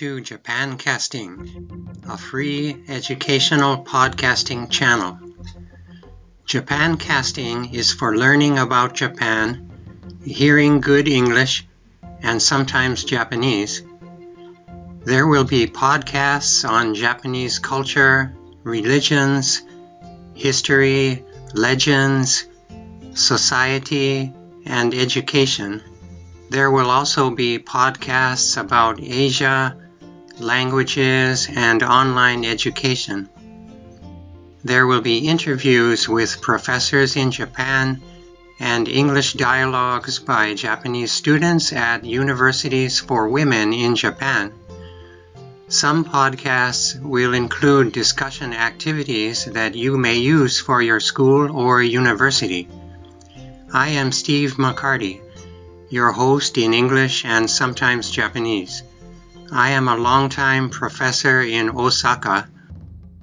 to Japancasting, a free educational podcasting channel. Japancasting is for learning about Japan, hearing good English, and sometimes Japanese. There will be podcasts on Japanese culture, religions, history, legends, society, and education. There will also be podcasts about Asia, languages, and online education. There will be interviews with professors in Japan and English dialogues by Japanese students at universities for women in Japan. Some podcasts will include discussion activities that you may use for your school or university. I am Steve McCarty, your host in English and sometimes Japanese. I am a longtime professor in Osaka,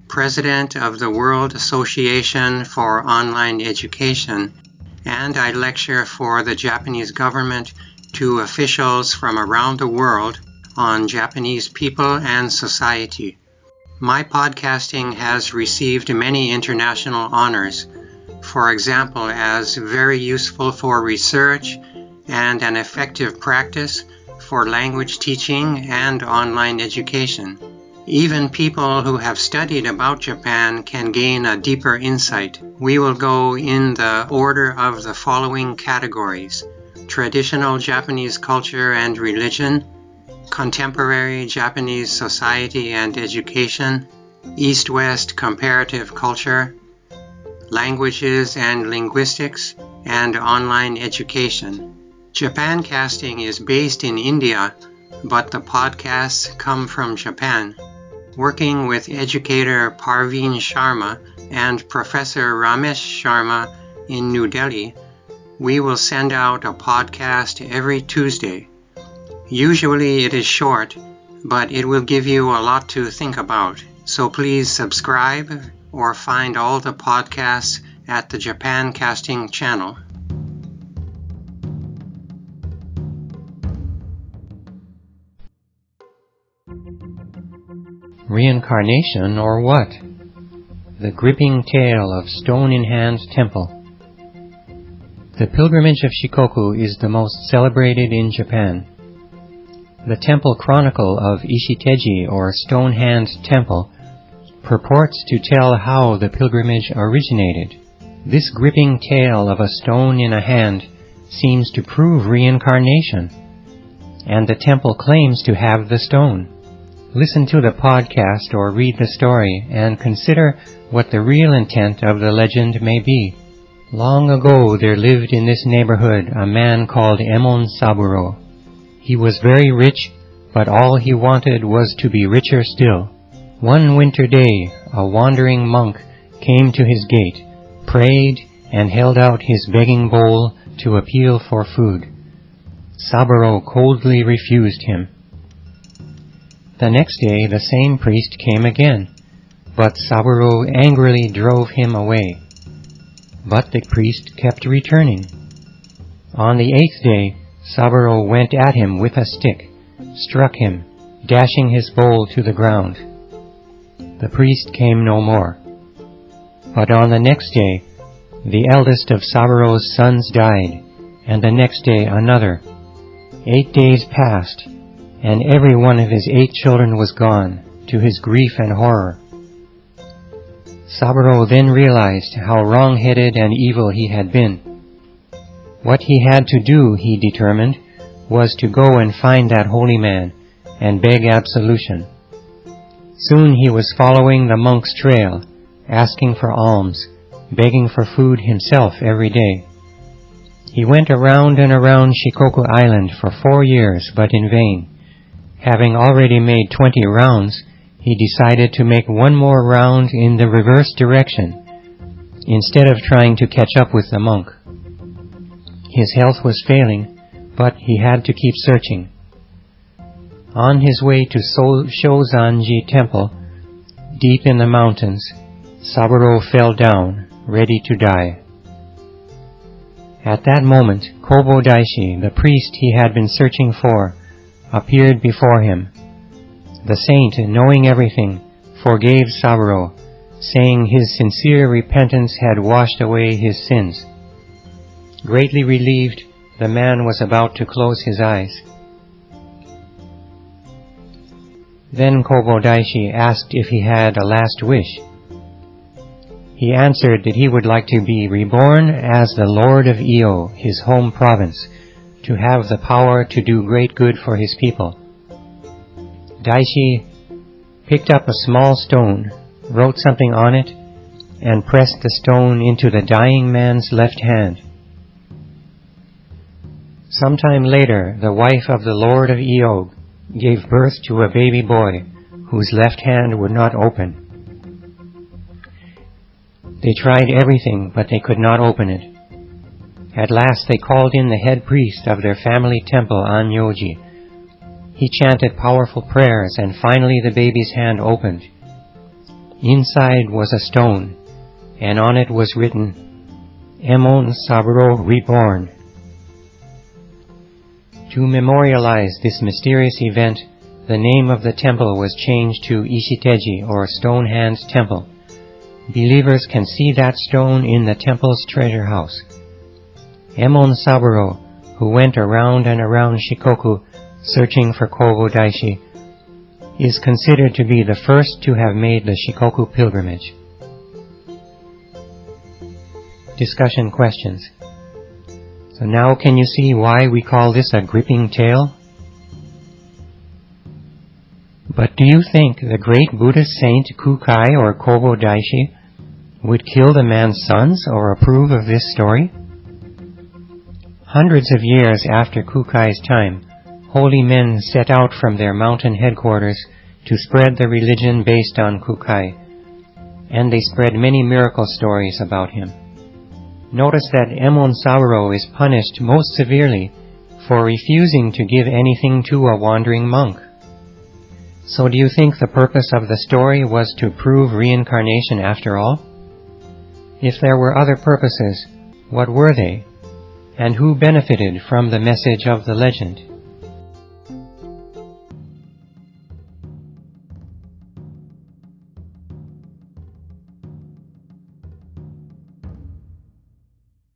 president of the World Association for Online Education, and I lecture for the Japanese government to officials from around the world on Japanese people and society. My podcasting has received many international honors, for example, as very useful for research and an effective practice for language teaching and online education. Even people who have studied about Japan can gain a deeper insight. We will go in the order of the following categories traditional Japanese culture and religion, contemporary Japanese society and education, East West comparative culture, languages and linguistics, and online education. Japancasting is based in India, but the podcasts come from Japan. Working with educator Parveen Sharma and Professor Ramesh Sharma in New Delhi, we will send out a podcast every Tuesday. Usually it is short, but it will give you a lot to think about. So please subscribe or find all the podcasts at the Japancasting channel. Reincarnation or what? The gripping tale of Stone in Hand Temple. The pilgrimage of Shikoku is the most celebrated in Japan. The Temple Chronicle of Ishiteji or Stone Hand Temple purports to tell how the pilgrimage originated. This gripping tale of a stone in a hand seems to prove reincarnation, and the temple claims to have the stone. Listen to the podcast or read the story and consider what the real intent of the legend may be. Long ago there lived in this neighborhood a man called Emon Saburo. He was very rich, but all he wanted was to be richer still. One winter day, a wandering monk came to his gate, prayed, and held out his begging bowl to appeal for food. Saburo coldly refused him. The next day the same priest came again, but Saburo angrily drove him away. But the priest kept returning. On the eighth day, Saburo went at him with a stick, struck him, dashing his bowl to the ground. The priest came no more. But on the next day, the eldest of Saburo's sons died, and the next day another. Eight days passed, and every one of his eight children was gone, to his grief and horror. Saburo then realized how wrong-headed and evil he had been. What he had to do, he determined, was to go and find that holy man and beg absolution. Soon he was following the monk's trail, asking for alms, begging for food himself every day. He went around and around Shikoku Island for four years, but in vain. Having already made twenty rounds, he decided to make one more round in the reverse direction, instead of trying to catch up with the monk. His health was failing, but he had to keep searching. On his way to Shozanji Temple, deep in the mountains, Saburo fell down, ready to die. At that moment, Kobo Daishi, the priest he had been searching for, appeared before him. The saint, knowing everything, forgave Saburo, saying his sincere repentance had washed away his sins. Greatly relieved, the man was about to close his eyes. Then Kobo Daishi asked if he had a last wish. He answered that he would like to be reborn as the Lord of Iyo, his home province, to have the power to do great good for his people. Daishi picked up a small stone, wrote something on it, and pressed the stone into the dying man's left hand. Sometime later, the wife of the Lord of Iyo gave birth to a baby boy whose left hand would not open. They tried everything, but they could not open it. At last they called in the head priest of their family temple Anyoji. He chanted powerful prayers and finally the baby's hand opened. Inside was a stone, and on it was written, Emon Saburo Reborn. To memorialize this mysterious event, the name of the temple was changed to Ishiteji or Stone Stonehand Temple. Believers can see that stone in the temple's treasure house. Emon Saburo, who went around and around Shikoku searching for Kobo Daishi, is considered to be the first to have made the Shikoku pilgrimage. Discussion questions. So now can you see why we call this a gripping tale? But do you think the great Buddhist saint Kukai or Kobo Daishi would kill the man's sons or approve of this story? Hundreds of years after Kukai's time, holy men set out from their mountain headquarters to spread the religion based on Kukai, and they spread many miracle stories about him. Notice that Emon is punished most severely for refusing to give anything to a wandering monk. So do you think the purpose of the story was to prove reincarnation after all? If there were other purposes, what were they? And who benefited from the message of the legend?